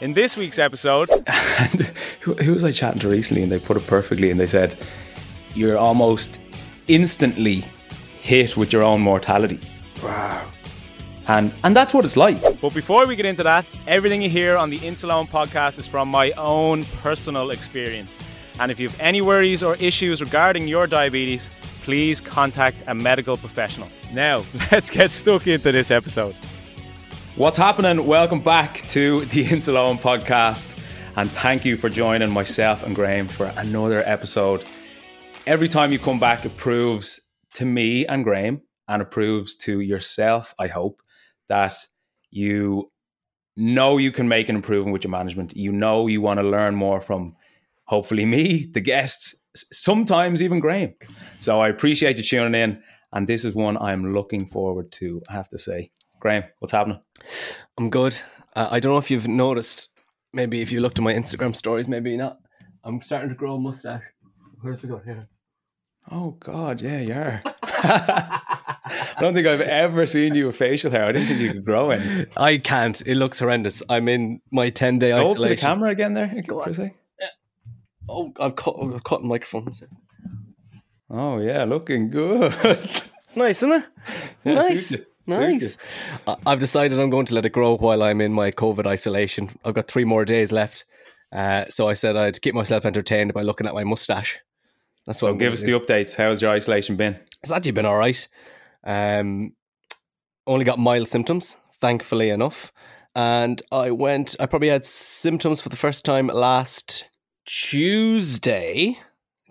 In this week's episode, and who, who was I chatting to recently, and they put it perfectly, and they said, "You're almost instantly hit with your own mortality." Wow. And, and that's what it's like. But before we get into that, everything you hear on the Insuleoin podcast is from my own personal experience. And if you have any worries or issues regarding your diabetes, please contact a medical professional. Now, let's get stuck into this episode. What's happening? Welcome back to the Insuleoin podcast. And thank you for joining myself and Graham for another episode. Every time you come back, it proves to me and Graham, and it proves to yourself, I hope, that you know you can make an improvement with your management. You know you want to learn more from hopefully me, the guests, sometimes even Graham. So I appreciate you tuning in. And this is one I'm looking forward to, I have to say. Graham, what's happening? I'm good. Uh, I don't know if you've noticed, maybe if you looked at my Instagram stories, maybe not. I'm starting to grow a mustache. Where's it go? Here. Oh, God, yeah, you are. I don't think I've ever seen you with facial hair. I didn't think you could grow any. I can't. It looks horrendous. I'm in my 10 day isolation. Hold to the camera again there. Go on. Oh, I've cut. I've cut microphones. Oh yeah, looking good. it's nice, isn't it? Yeah, nice. Nice. I've decided I'm going to let it grow while I'm in my COVID isolation. I've got three more days left. Uh, so I said I'd keep myself entertained by looking at my mustache. That's so give us do. the updates. How's your isolation been? It's actually been all right. Um, only got mild symptoms, thankfully enough. And I went, I probably had symptoms for the first time last Tuesday,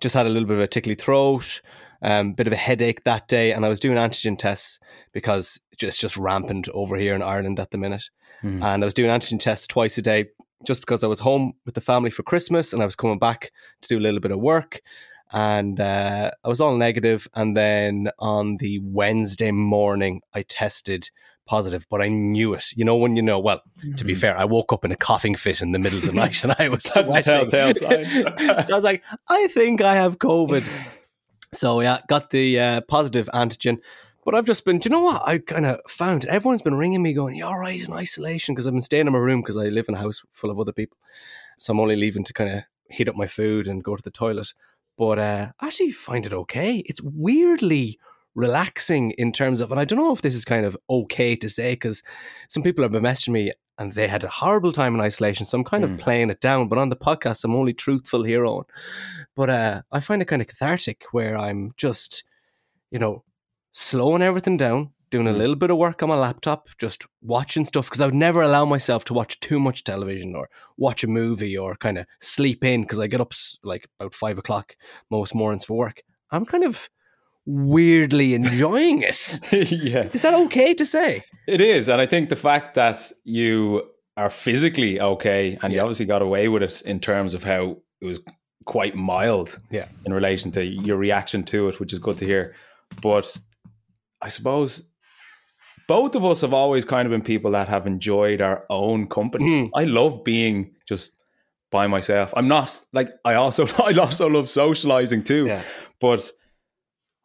just had a little bit of a tickly throat, um, bit of a headache that day, and I was doing antigen tests because it's just, just rampant over here in Ireland at the minute. Mm. And I was doing antigen tests twice a day just because I was home with the family for Christmas and I was coming back to do a little bit of work. And uh, I was all negative. And then on the Wednesday morning, I tested positive, but I knew it. You know, when you know, well, mm-hmm. to be mm-hmm. fair, I woke up in a coughing fit in the middle of the night and I was That's sweating. a telltale sign. so I was like, I think I have COVID. So yeah, got the uh, positive antigen. But I've just been, do you know what? I kind of found everyone's been ringing me going, You're right in isolation because I've been staying in my room because I live in a house full of other people. So I'm only leaving to kind of heat up my food and go to the toilet. But uh, I actually find it okay. It's weirdly relaxing in terms of, and I don't know if this is kind of okay to say because some people have been messaging me and they had a horrible time in isolation. So I'm kind mm. of hmm. playing it down. But on the podcast, I'm only truthful here on. But uh, I find it kind of cathartic where I'm just, you know, slowing everything down, doing a hmm. little bit of work on my laptop, just watching stuff because I would never allow myself to watch too much television or watch a movie or kind of sleep in because I get up like about five o'clock most mornings for work. I'm kind of weirdly enjoying it. yeah. Is that okay to say? It is. And I think the fact that you are physically okay and yeah. you obviously got away with it in terms of how it was quite mild yeah. in relation to your reaction to it, which is good to hear. But I suppose both of us have always kind of been people that have enjoyed our own company. Mm. I love being just by myself. I'm not like I also I also love socializing too. Yeah. But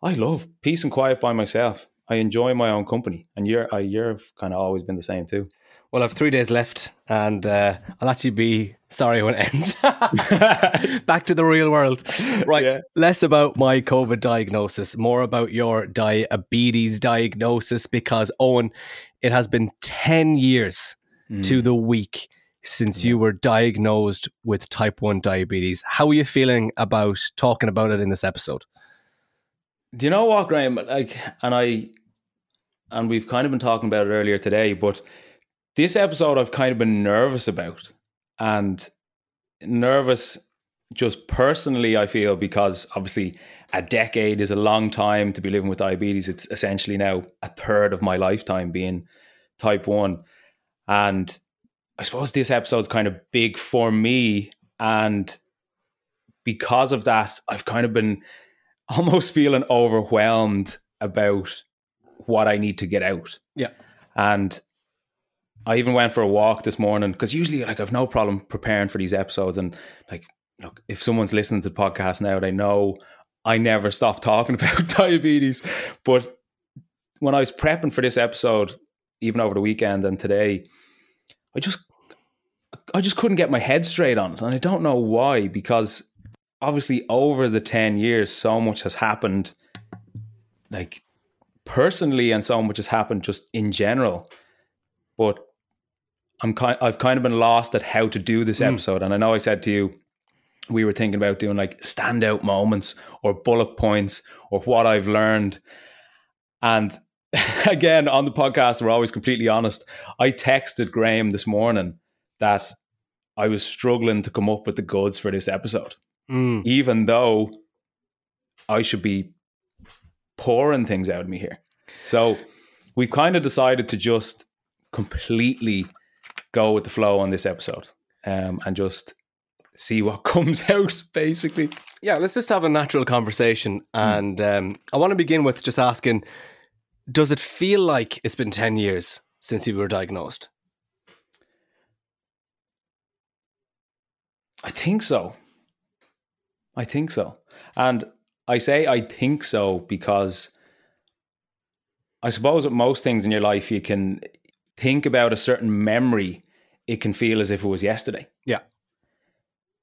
I love peace and quiet by myself. I enjoy my own company, and you're uh, you've kind of always been the same too. Well, I have three days left, and uh, I'll actually be sorry when it ends. Back to the real world. Right. Yeah. Less about my COVID diagnosis, more about your diabetes diagnosis, because, Eoin, it has been 10 years to the week since you were diagnosed with type 1 diabetes. How are you feeling about talking about it in this episode? Do you know what, Graham? Like, and I, and we've kind of been talking about it earlier today, but this episode I've kind of been nervous about, and nervous just personally. I feel because obviously a decade is a long time to be living with diabetes. It's essentially now a third of my lifetime being type one, and I suppose this episode's kind of big for me, and because of that, I've kind of been almost feeling overwhelmed about what I need to get out. Yeah. And I even went for a walk this morning because usually, like, I've no problem preparing for these episodes. And, like, look, if someone's listening to the podcast now, they know I never stop talking about diabetes. But when I was prepping for this episode, even over the weekend and today, I just I just couldn't get my head straight on it. And I don't know why, because obviously over the 10 years, so much has happened, like personally, and so much has happened just in general. But I'm kind I've kind of been lost at how to do this hmm. episode. And I know I said to you, we were thinking about doing like standout moments or bullet points or what I've learned. And again, on the podcast, we're always completely honest. I texted Graham this morning that I was struggling to come up with the goods for this episode, Mm. even though I should be pouring things out of me here. So we've kind of decided to just completely go with the flow on this episode um, and just see what comes out, basically. Yeah, let's just have a natural conversation. And um, I want to begin with just asking Does it feel like it's been 10 years since you were diagnosed? I think so. I think so. And I say I think so because I suppose with most things in your life, you can think about a certain memory, it can feel as if it was yesterday. Yeah.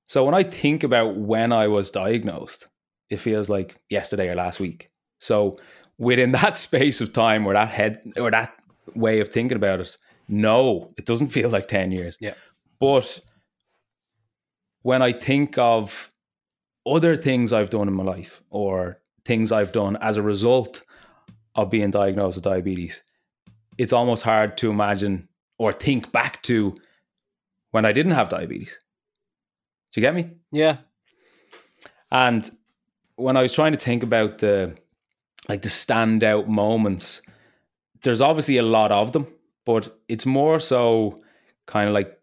So when I think about when I was diagnosed, it feels like yesterday or last week. So within that space of time or that head or that way of thinking about it, no, it doesn't feel like 10 years. Yeah. But when I think of other things I've done in my life or things I've done as a result of being diagnosed with diabetes, it's almost hard to imagine or think back to when I didn't have diabetes. Do you get me? Yeah. And when I was trying to think about the like the standout moments, there's obviously a lot of them, but it's more so kind of like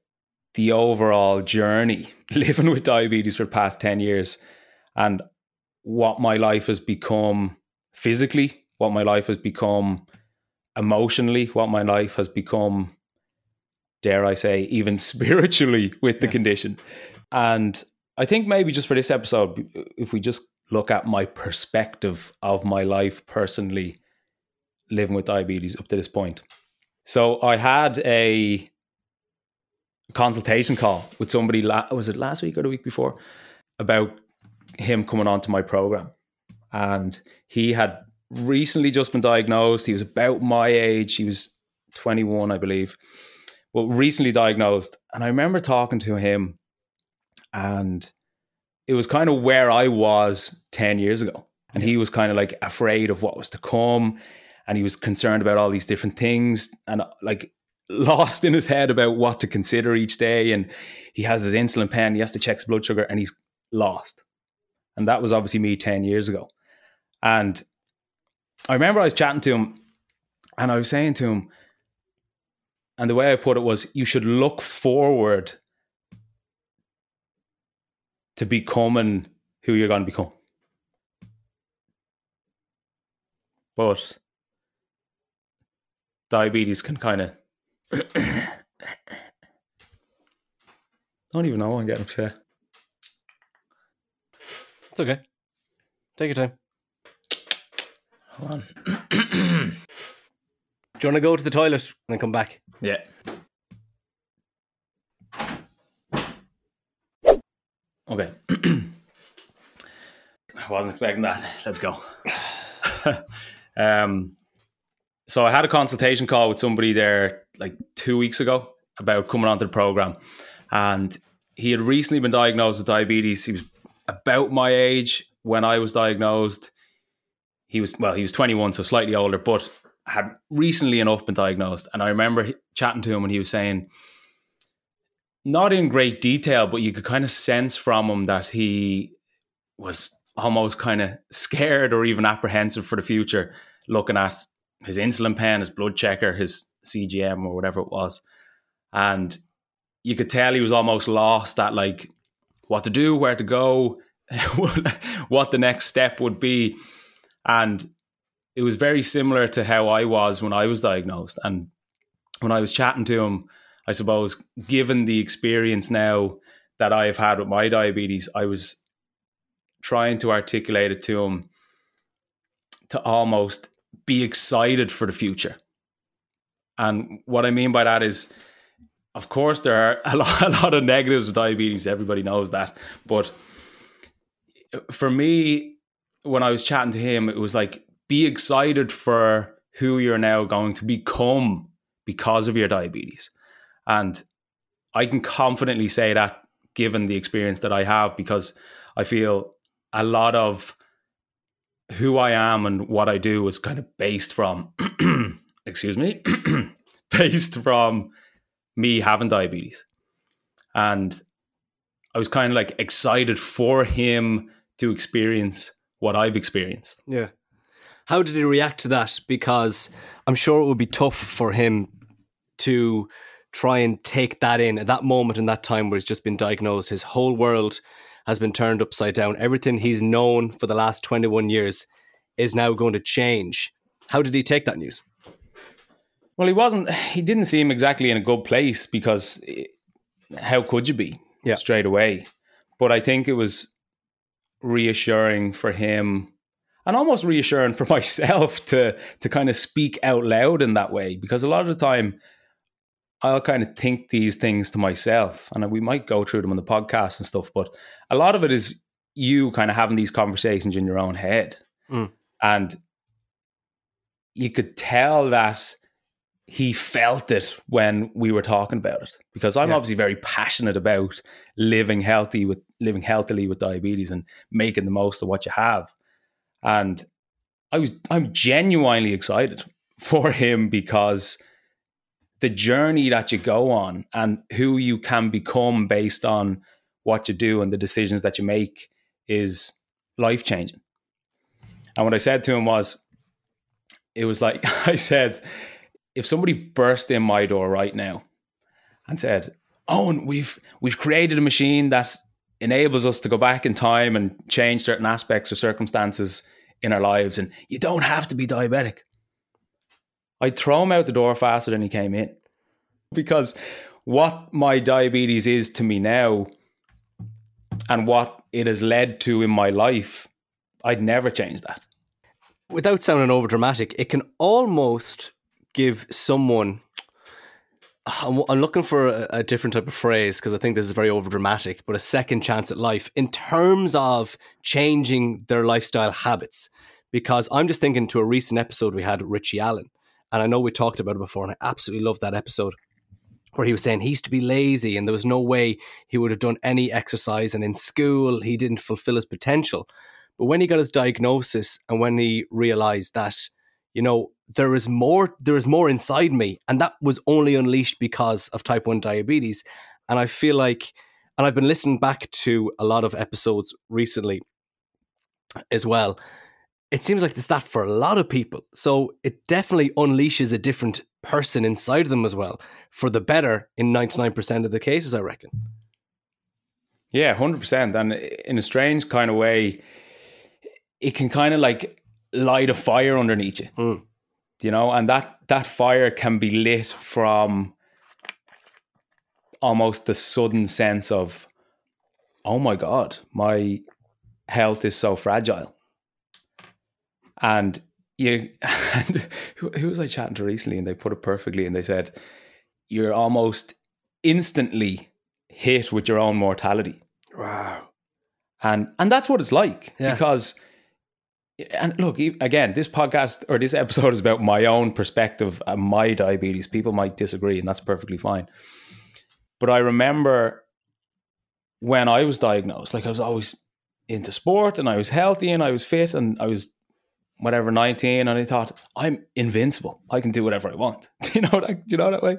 the overall journey living with diabetes for the past 10 years and what my life has become physically, what my life has become emotionally, what my life has become, dare I say, even spiritually with the Yeah. condition. And I think maybe just for this episode, uh, if we just look at my perspective of my life personally living with diabetes up to this point. So I had a consultation call with somebody, la- was it last week or the week before, about him coming onto my program. And he had recently just been diagnosed. He was about my age. He was 21, I believe, but recently diagnosed. And I remember talking to him, and it was kind of where I was 10 years ago. And he was kind of like afraid of what was to come. And he was concerned about all these different things and uh, like lost in his head about what to consider each day. And he has his insulin pen, he has to check his blood sugar, and he's lost. And that was obviously me 10 years ago. And I remember I was chatting to him and I was saying to him, and the way I put it was, you should look forward to becoming who you're going to become. But diabetes can kind of. don't even know. I'm getting upset. It's okay. Take your time. Hold on. Do you want to go to the toilet and then come back? Yeah. Okay. I wasn't expecting that. Let's go. um, so I had a consultation call with somebody there like two weeks ago about coming onto the program, and he had recently been diagnosed with diabetes. He was about my age when I was diagnosed. He was well, he was 21, so slightly older, but had recently enough been diagnosed. And I remember chatting to him and he was saying, not in great detail, but you could kind of sense from him that he was almost kind of scared or even apprehensive for the future, looking at his insulin pen, his blood checker, his CGM, or whatever it was. And you could tell he was almost lost at like what to do, where to go, what the next step would be. And it was very similar to how I was when I was diagnosed. And when I was chatting to him, I suppose, given the experience now that I've had with my diabetes, I was trying to articulate it to him to almost be excited for the future. And what I mean by that is, of course, there are a lot, a lot of negatives with diabetes. Everybody knows that. But for me, when I was chatting to him, it was like, be excited for who you're now going to become because of your diabetes. And I can confidently say that given the experience that I have, because I feel a lot of who I am and what I do is kind of based from, excuse me, based from me having diabetes. And I was kind of like excited for him to experience what I've experienced. Yeah. How did he react to that? Because I'm sure it would be tough for him to try and take that in at that moment in that time where he's just been diagnosed. His whole world has been turned upside down. Everything he's known for the last 21 years is now going to change. How did he take that news? Well, he wasn't, he didn't seem exactly in a good place because how could you be yeah. straight away? But I think it was reassuring for him and almost reassuring for myself to to kind of speak out loud in that way because a lot of the time I'll kind of think these things to myself and we might go through them on the podcast and stuff but a lot of it is you kind of having these conversations in your own head mm. and you could tell that he felt it when we were talking about it because I'm yeah. obviously very passionate about living healthy with living healthily with diabetes and making the most of what you have. And I was I'm genuinely excited for him because the journey that you go on and who you can become based on what you do and the decisions that you make is life changing. And what I said to him was, it was like I said, if somebody burst in my door right now and said, "Eoin, we've we've created a machine that enables us to go back in time and change certain aspects or circumstances in our lives, and you don't have to be diabetic," I'd throw him out the door faster than he came in, because what my diabetes is to me now, and what it has led to in my life, I'd never change that. Without sounding over dramatic, it can almost give someone I'm, looking for a, a, different type of phrase because I think this is very overdramatic, but a second chance at life in terms of changing their lifestyle habits. Because I'm just thinking to a recent episode we had Richie Allen, and I know we talked about it before, and I absolutely loved that episode where he was saying he used to be lazy and there was no way he would have done any exercise, and in school he didn't fulfill his potential. But when he got his diagnosis and when he realized that, you know, there is more there is more inside me and that was only unleashed because of type 1 diabetes and i feel like and i've been listening back to a lot of episodes recently as well it seems like it's that for a lot of people. So it definitely unleashes a different person inside them as well for the better in 99% of the cases i reckon. Yeah 100% and in a strange kind of way it can kind of like light a fire underneath you. Mm. You know, and that that fire can be lit from almost the sudden sense of, oh my God, my health is so fragile. And you and who, who was I chatting to recently, and they put it perfectly, and they said you're almost instantly hit with your own mortality, Wow. and and that's what it's like Yeah. because. And look, again, this podcast or this episode is about my own perspective and my diabetes. People might disagree, and that's perfectly fine. But I remember when I was diagnosed, like I was always into sport and I was healthy and I was fit and I was whatever 19 and I thought I'm invincible. I can do whatever I want. you know that you know that way.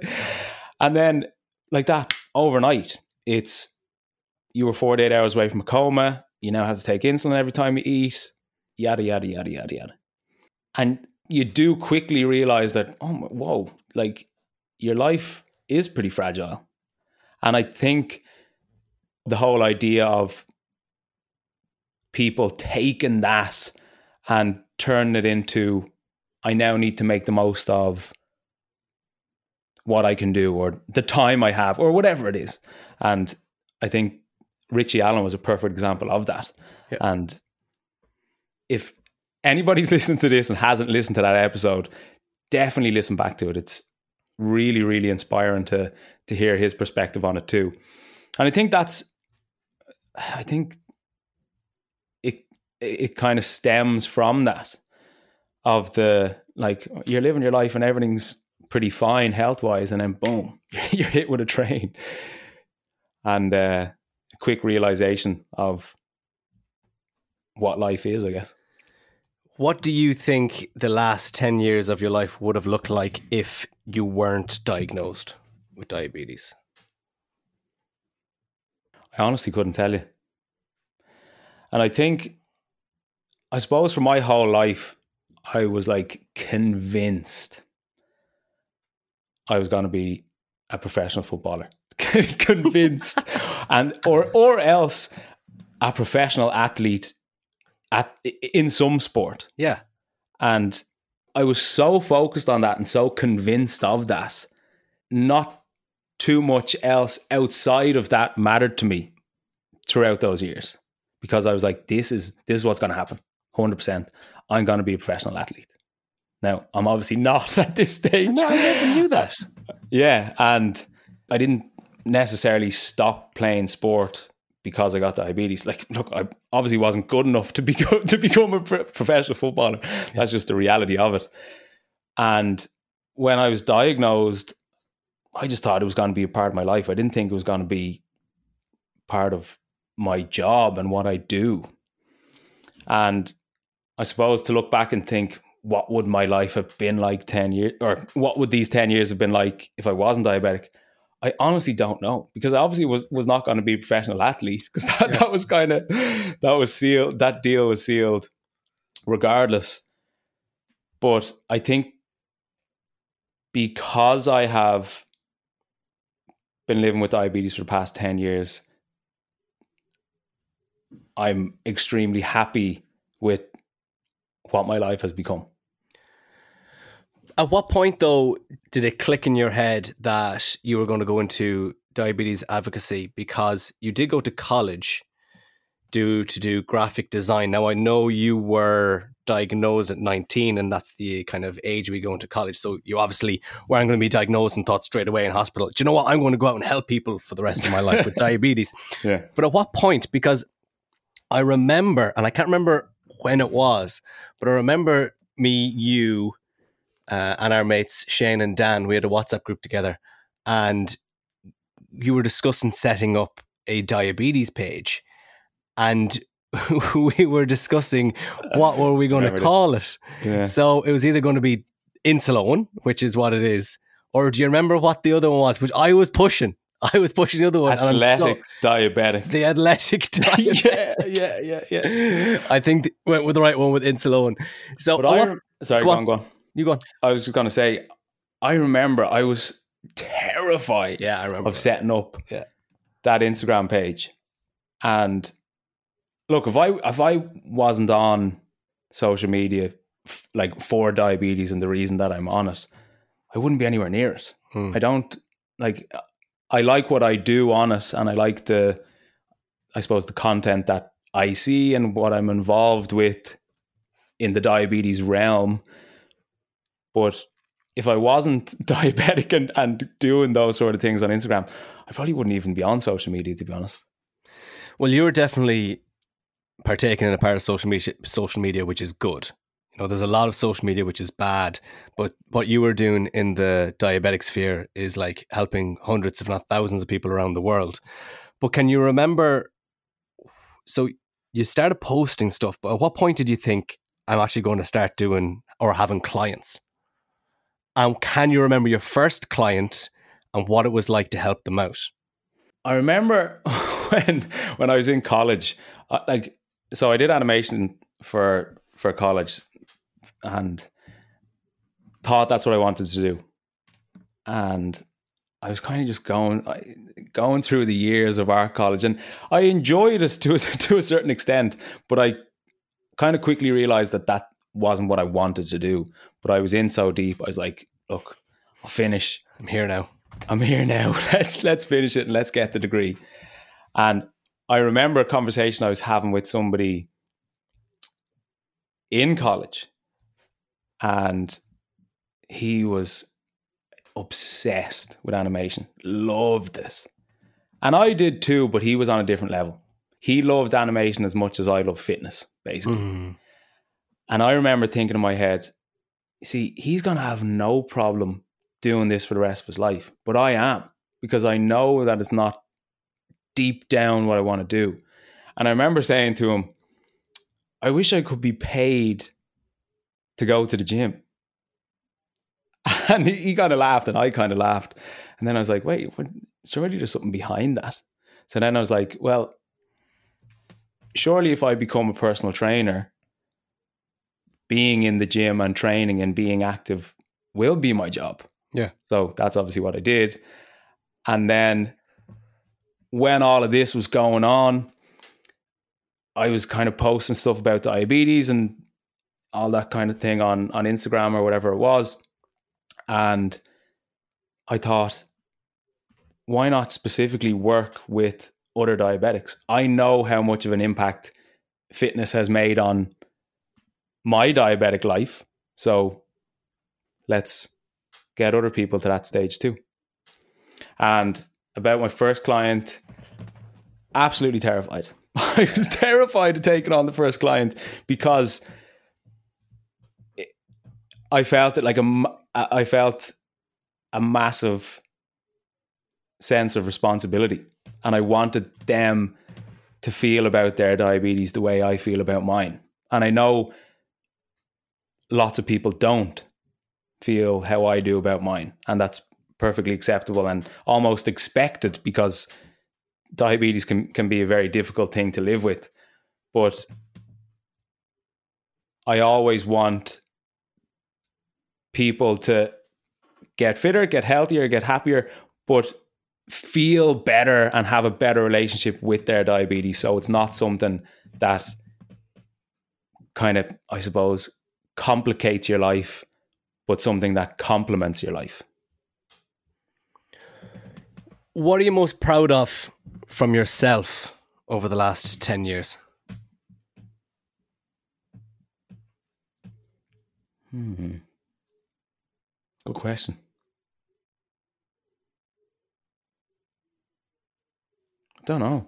And then like that overnight, it's you were 48 hours away from a coma, you now have to take insulin every time you eat, yada yada yada yada yada. And you do quickly realize that oh my- whoa, like your life is pretty fragile. And I think the whole idea of people taking that and turning it into I now need to make the most of what I can do or the time I have or whatever it is. And I think Richie Allen was a perfect example of that. Yeah. And if anybody's listening to this and hasn't listened to that episode, definitely listen back to it. It's really, really inspiring to to hear his perspective on it too. And I think that's I think it it kind of stems from that of the like you're living your life and everything's pretty fine health wise, and then boom, you're hit with a train, and uh, a quick realization of what life is, I guess. What do you think the last 10 years of your life would have looked like if you weren't diagnosed with diabetes? I honestly couldn't tell you. And I think, I suppose for my whole life, I was like convinced I was going to be a professional footballer. convinced. and or or else a professional athlete at in some sport. Yeah. And I was so focused on that and so convinced of that. Not too much else outside of that mattered to me throughout those years because I was like, this is this is what's going to happen. 100%. I'm going to be a professional athlete. Now, I'm obviously not at this stage. No, I never knew that. Yeah, and I didn't necessarily stop playing sport because I got diabetes. Like, look, I obviously wasn't good enough to become to become a pro- professional footballer. That's just the reality of it. And when I was diagnosed, I just thought it was going to be a part of my life. I didn't think it was going to be part of my job and what I do. And I suppose to look back and think, what would my life have been like 10 years, or what would these 10 years have been like if I wasn't diabetic? I honestly don't know because I obviously was was not going to be a professional athlete because that, Yeah. that was kind of that was sealed that deal was sealed regardless. But I think because I have been living with diabetes for the past 10 years, I'm extremely happy with what my life has become. At what point, though, did it click in your head that you were going to go into diabetes advocacy? Because you did go to college do to do graphic design. Now, I know you were diagnosed at 19, and that's the kind of age we go into college. So you obviously weren't going to be diagnosed and thought straight away in hospital, do you know what? I'm going to go out and help people for the rest of my life with diabetes. Yeah. But at what point? Because I remember, and I can't remember when it was, but I remember me, you, uh, and our mates Shane and Dan. We had a WhatsApp group together, and you were discussing setting up a diabetes page, and we were discussing what were we going to call it. Yeah. So it was either going to be Insuleoin, which is what it is, or do you remember what the other one was? Which I was pushing. I was pushing the other one. I'm so- Athletic diabetic. the athletic diet. yeah, yeah, yeah, yeah. I think th- went with the right one with Insuleoin. So I I, sorry, go on. on, go on. you go on. I was just going to say, I remember I was terrified Yeah, I remember. of setting up Yeah. that Instagram page. And look, if I if I wasn't on social media f- like for diabetes and the reason that I'm on it, I wouldn't be anywhere near it. Hmm. I don't like I like what I do on it and I like the I suppose the content that I see and what I'm involved with in the diabetes realm. But if I wasn't diabetic and, and doing those sort of things on Instagram, I probably wouldn't even be on social media, to be honest. Well, you're definitely partaking in a part of social media, social media which is good. Know, there's a lot of social media which is bad, but what you were doing in the diabetic sphere is like helping hundreds, if not thousands, of people around the world. But can you remember? So you started posting stuff, but at what point did you think I'm actually going to start doing or having clients? And can you remember your first client and what it was like to help them out? I remember when when I was in college, uh, like so I did animation for for college and thought that's what I wanted to do. And I was kind of just going going through the years of art college, and I enjoyed it to a, to a certain extent. But I kind of quickly realized that that wasn't what I wanted to do. But I was in so deep, I was like, "Look, I'll finish. I'm here now. I'm here now. Let's let's finish it and let's get the degree." And I remember a conversation I was having with somebody in college, and he was obsessed with animation, loved it. And I did too, but he was on a different level. He loved animation as much as I love fitness, basically. Mm. And I remember thinking in my head, see, he's going to have no problem doing this for the rest of his life, but I am because I know that it's not deep down what I want to do. And I remember saying to him, I wish I could be paid to go to the gym. And he, kind of laughed and I kind of laughed. And then I was like, wait, what, surely there's something behind that. So then I was like, well, surely if I become a personal trainer, being in the gym and training and being active will be my job. Yeah. So that's obviously what I did. And then when all of this was going on, I was kind of posting stuff about diabetes and all that kind of thing on on Instagram or whatever it was. And I thought, why not specifically work with other diabetics? I know how much of an impact fitness has made on my diabetic life. So let's get other people to that stage too. And about my first client, absolutely terrified. I was terrified of taking on the first client because I felt it like a, I felt a massive sense of responsibility, and I wanted them to feel about their diabetes the way I feel about mine. And I know lots of people don't feel how I do about mine, and that's perfectly acceptable and almost expected because diabetes can, can be a very difficult thing to live with. But I always want people to get fitter, get healthier, get happier, but feel better and have a better relationship with their diabetes. So it's not something that kind of, I suppose, complicates your life, but something that complements your life. What are you most proud of from yourself over the last 10 years? Hmm. Good question. I don't know.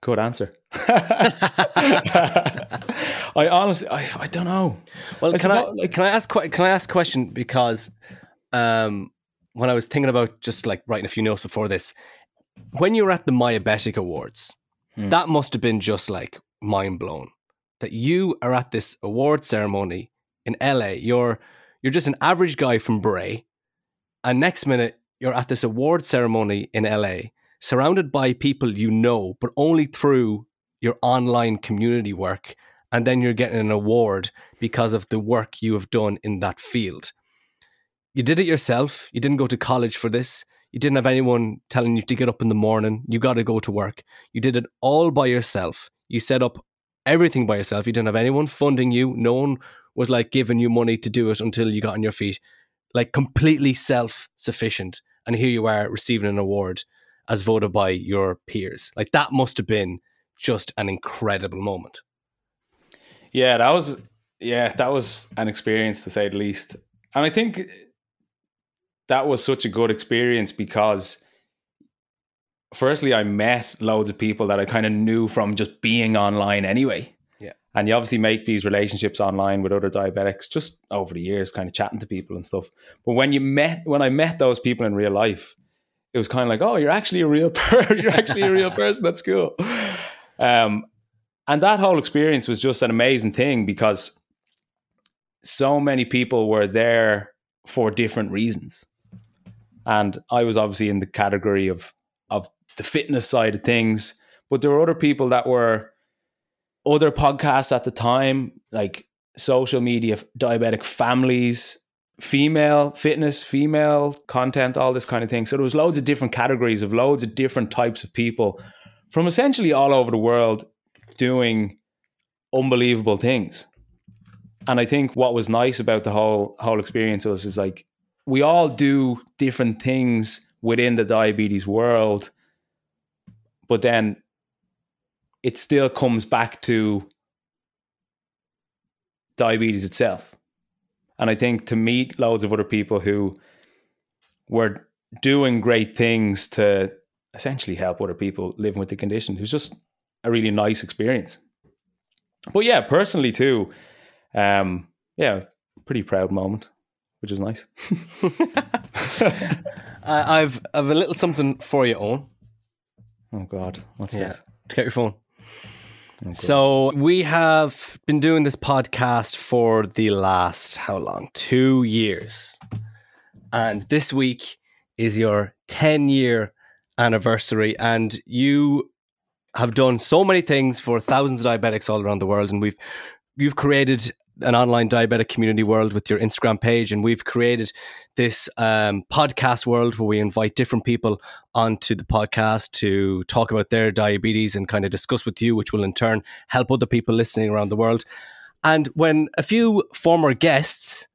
Good answer. I honestly, I, I don't know. Well, I can I like, can I ask can I ask a question because um, when I was thinking about just like writing a few notes before this, when you were at the Myabetic Awards, hmm. that must have been just like mind blown that you are at this award ceremony in LA. You're you're just an average guy from Bray, and next minute you're at this award ceremony in LA, surrounded by people you know, but only through your online community work, and then you're getting an award because of the work you have done in that field. You did it yourself. You didn't go to college for this. You didn't have anyone telling you to get up in the morning. You got to go to work. You did it all by yourself. You set up everything by yourself. You didn't have anyone funding you. No one was like giving you money to do it until you got on your feet. Like completely self sufficient. And here you are receiving an award as voted by your peers. Like that must have been just an incredible moment. Yeah, that was yeah, that was an experience to say the least. And I think that was such a good experience because firstly I met loads of people that I kind of knew from just being online anyway. And you obviously make these relationships online with other diabetics just over the years, kind of chatting to people and stuff. But when you met when I met those people in real life, it was kind of like, oh, you're actually a real person. you're actually a real person. That's cool. Um, and that whole experience was just an amazing thing because so many people were there for different reasons. And I was obviously in the category of of the fitness side of things, but there were other people that were other podcasts at the time, like social media, diabetic families, female fitness, female content, all this kind of thing. So there was loads of different categories of loads of different types of people from essentially all over the world doing unbelievable things. And I think what was nice about the whole whole experience was is like we all do different things within the diabetes world, but then it still comes back to diabetes itself. And I think to meet loads of other people who were doing great things to essentially help other people living with the condition, it was just a really nice experience. But yeah, personally too, um, yeah, pretty proud moment, which is nice. uh, I've I've a little something for you, Eoin. Oh God, what's Yeah. this? To get your phone. God. So we have been doing this podcast for the last how long? Two years, and this week is your ten year anniversary, and you have done so many things for thousands of diabetics all around the world, and we've you've created an online diabetic community world with your Instagram page, and we've created this um, podcast world where we invite different people onto the podcast to talk about their diabetes and kind of discuss with you, which will in turn help other people listening around the world. And when a few former guests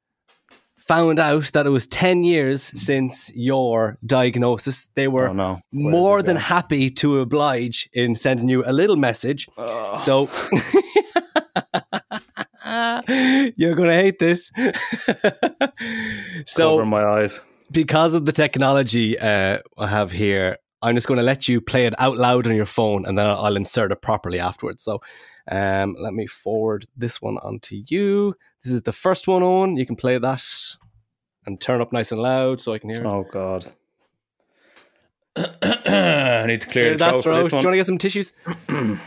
found out that it was 10 years since your diagnosis, they were oh no, more than happy to oblige in sending you a little message. Ugh. So you're going to hate this. so cover my eyes. because of the technology uh, I have here, I'm just going to let you play it out loud on your phone, and then I'll, I'll insert it properly afterwards. So, um, let me forward this one onto you. This is the first one on. You can play that and turn up nice and loud so I can hear. it. Oh God. I need to clear Clear the that throat throat. Do you want to get some tissues?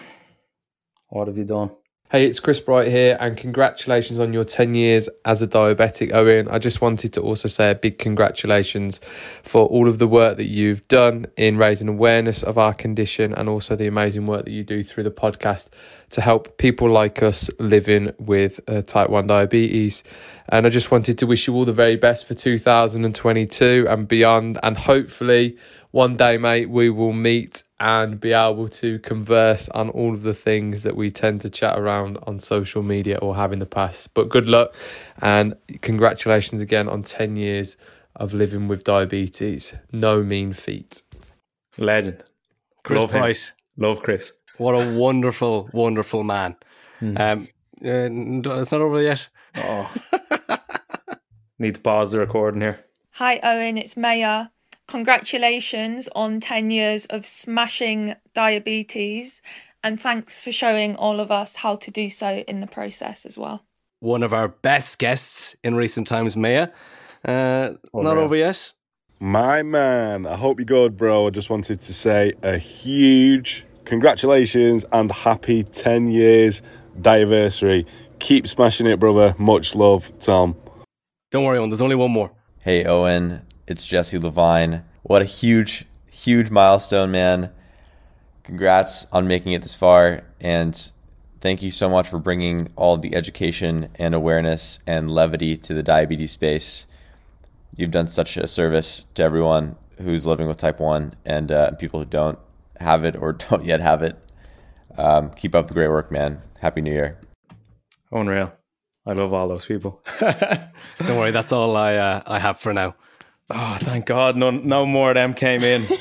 What have you done? Hey, it's Chris Bright here, and congratulations on your 10 years as a diabetic, Eoin. I just wanted to also say a big congratulations for all of the work that you've done in raising awareness of our condition and also the amazing work that you do through the podcast to help people like us living with uh, type 1 diabetes. And I just wanted to wish you all the very best for 2022 and beyond. And hopefully, one day, mate, we will meet and be able to converse on all of the things that we tend to chat around on social media or have in the past. But good luck and congratulations again on 10 years of living with diabetes. No mean feat. Legend. Chris Love him. Price. Love Chris. What a wonderful, wonderful man. Hmm. Um, uh, it's not over yet. Oh. Need to pause the recording here. Hi, Eoin. It's Maya. Congratulations on 10 years of smashing diabetes. And thanks for showing all of us how to do so in the process as well. One of our best guests in recent times, Maya. Uh, Oh, not yeah. over yet. My man, I hope you're good, bro. I just wanted to say a huge congratulations and happy 10 years anniversary. Keep smashing it, brother. Much love, Tom. Don't worry, Eoin. There's only one more. Hey Eoin, it's Jesse Levine. What a huge, huge milestone, man. Congrats on making it this far, and thank you so much for bringing all the education and awareness and levity to the diabetes space. You've done such a service to everyone who's living with type 1 and uh, people who don't have it or don't yet have it. Um, keep up the great work, man. Happy New Year. Unreal. I love all those people. Don't worry. That's all I uh, I have for now. Oh, thank God, no, no more of them came in.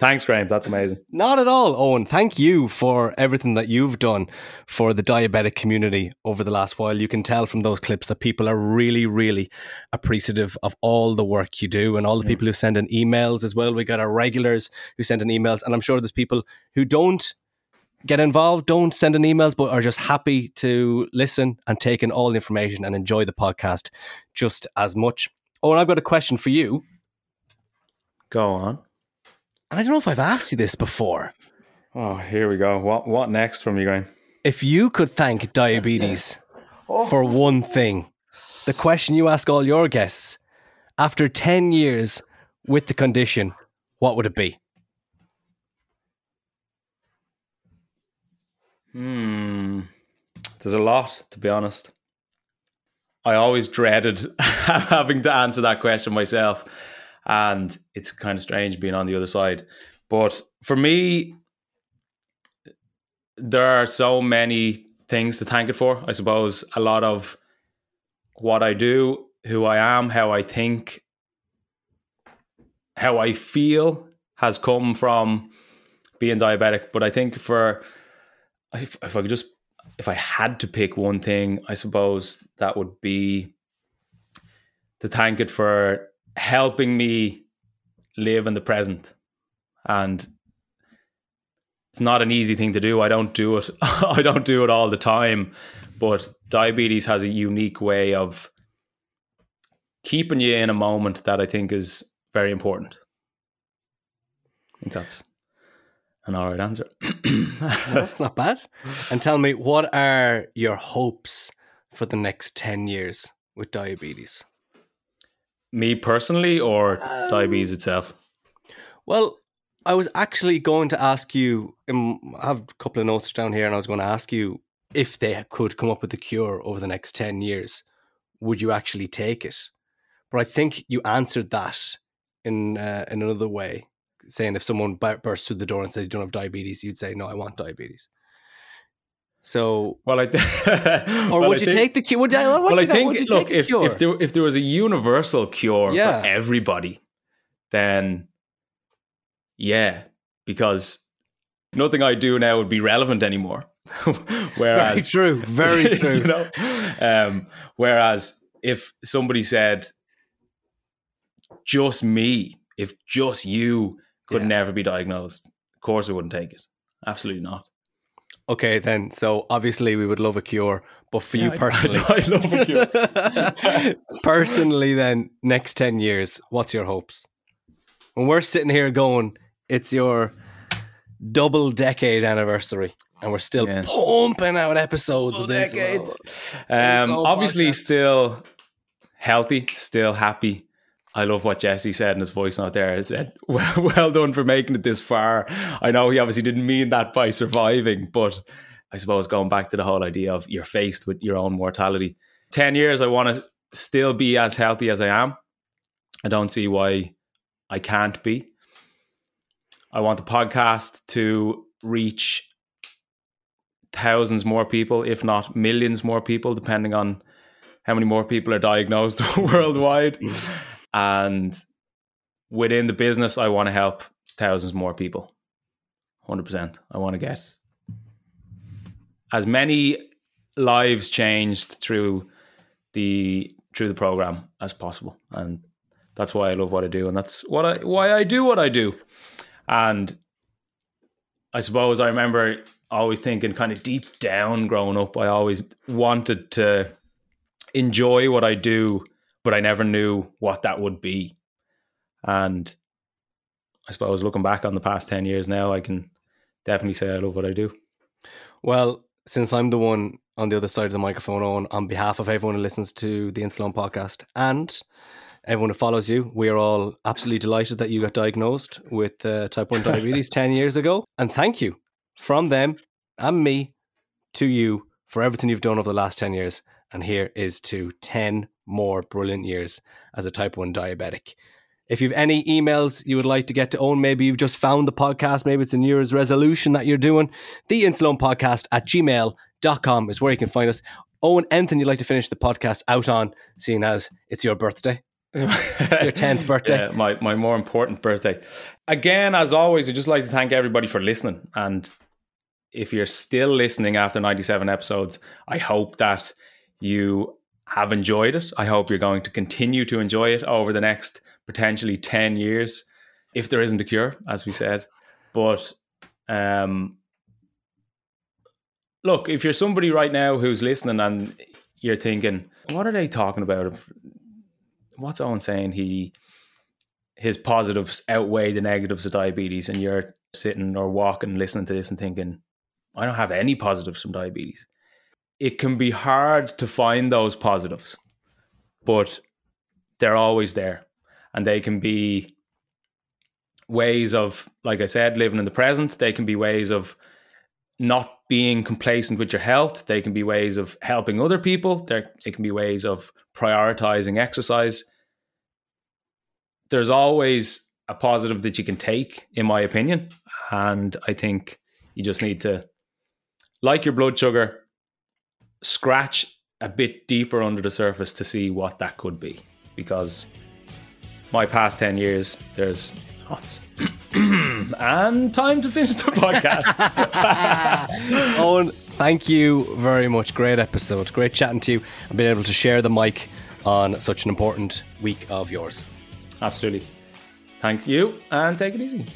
Thanks, Graham. That's amazing. Not at all, Eoin. Thank you for everything that you've done for the diabetic community over the last while. You can tell from those clips that people are really, really appreciative of all the work you do and all the people who send in emails as well. We got our regulars who send in emails, and I'm sure there's people who don't get involved, don't send in emails, but are just happy to listen and take in all the information and enjoy the podcast just as much. Eoin, I've got a question for you. Go on. And I don't know if I've asked you this before. Oh, here we go. What what next from you, Graham? If you could thank diabetes for one thing, the question you ask all your guests after 10 years with the condition, what would it be? Hmm. There's a lot, to be honest. I always dreaded having to answer that question myself. And it's kind of strange being on the other side. But for me, there are so many things to thank it for. I suppose a lot of what I do, who I am, how I think, how I feel has come from being diabetic. But I think for if, if I could just if I had to pick one thing, I suppose that would be to thank it for helping me live in the present. And it's not an easy thing to do. I don't do it. I don't do it all the time. But diabetes has a unique way of keeping you in a moment that I think is very important. I think that's an all right answer. That's not bad. And tell me, what are your hopes for the next 10 years with diabetes? Me personally or um, diabetes itself? Well, I was actually going to ask you, um, I have a couple of notes down here, and I was going to ask you if they could come up with a cure over the next 10 years, would you actually take it? But I think you answered that in uh, in another way saying if someone bursts through the door and says you don't have diabetes, you'd say no, I want diabetes. So, well, I th- or well, would I you think, take the cure? Would, well, well I think look if, if there if there was a universal cure yeah. for everybody, then yeah, because nothing I do now would be relevant anymore. whereas, very true, very true. you know, um, whereas if somebody said just me, if just you could yeah. never be diagnosed. Of course, I wouldn't take it. Absolutely not. Okay, then. So obviously, we would love a cure, but for yeah, you personally, I, I love a cure. personally, then next ten years, what's your hopes? When we're sitting here going, it's your double decade anniversary, and we're still yeah. pumping out episodes double of this. Decade. Um, obviously, podcast. still healthy, still happy, I love what Jesse said in his voice note there. He said, well, well done for making it this far. I know he obviously didn't mean that by surviving, but I suppose going back to the whole idea of you're faced with your own mortality. 10 years, I want to still be as healthy as I am. I don't see why I can't be. I want the podcast to reach thousands more people, if not millions more people, depending on how many more people are diagnosed worldwide. And within the business, I want to help thousands more people. 100%. I want to get as many lives changed through the through the program as possible and that's why I love what I do and that's what I why I do what I do and I suppose I remember always thinking kind of deep down growing up I always wanted to enjoy what I do but I never knew what that would be. And I suppose looking back on the past 10 years now, I can definitely say I love what I do. Well, since I'm the one on the other side of the microphone on, on behalf of everyone who listens to the Insuleoin podcast and everyone who follows you, we are all absolutely delighted that you got diagnosed with uh, type 1 diabetes 10 years ago. And thank you from them and me to you for everything you've done over the last 10 years. And here is to 10 more brilliant years as a type 1 diabetic. If you have any emails you would like to get to Eoin, maybe you've just found the podcast, maybe it's a New Year's resolution that you're doing, the Insuleoin podcast at gmail.com is where you can find us. Eoin, anything you'd like to finish the podcast out on, seeing as it's your birthday? Your tenth birthday. Yeah, my, my more important birthday. Again, as always, I'd just like to thank everybody for listening. And if you're still listening after 97 episodes, I hope that you have enjoyed it. I hope you're going to continue to enjoy it over the next potentially 10 years, if there isn't a cure, as we said. But um, look, if you're somebody right now who's listening and you're thinking, what are they talking about? What's Eoin saying? He his positives outweigh the negatives of diabetes, and you're sitting or walking, listening to this, and thinking, I don't have any positives from diabetes. It can be hard to find those positives, but they're always there, and they can be ways of, like I said, living in the present. They can be ways of not being complacent with your health. They can be ways of helping other people. There, it can be ways of prioritizing exercise. There's always a positive that you can take, in my opinion. And I think you just need to, like your blood sugar, scratch a bit deeper under the surface to see what that could be. Because my past 10 years, there's lots. and time to finish the podcast. Eoin, thank you very much. Great episode. Great chatting to you and being able to share the mic on such an important week of yours. Absolutely. Thank you and take it easy.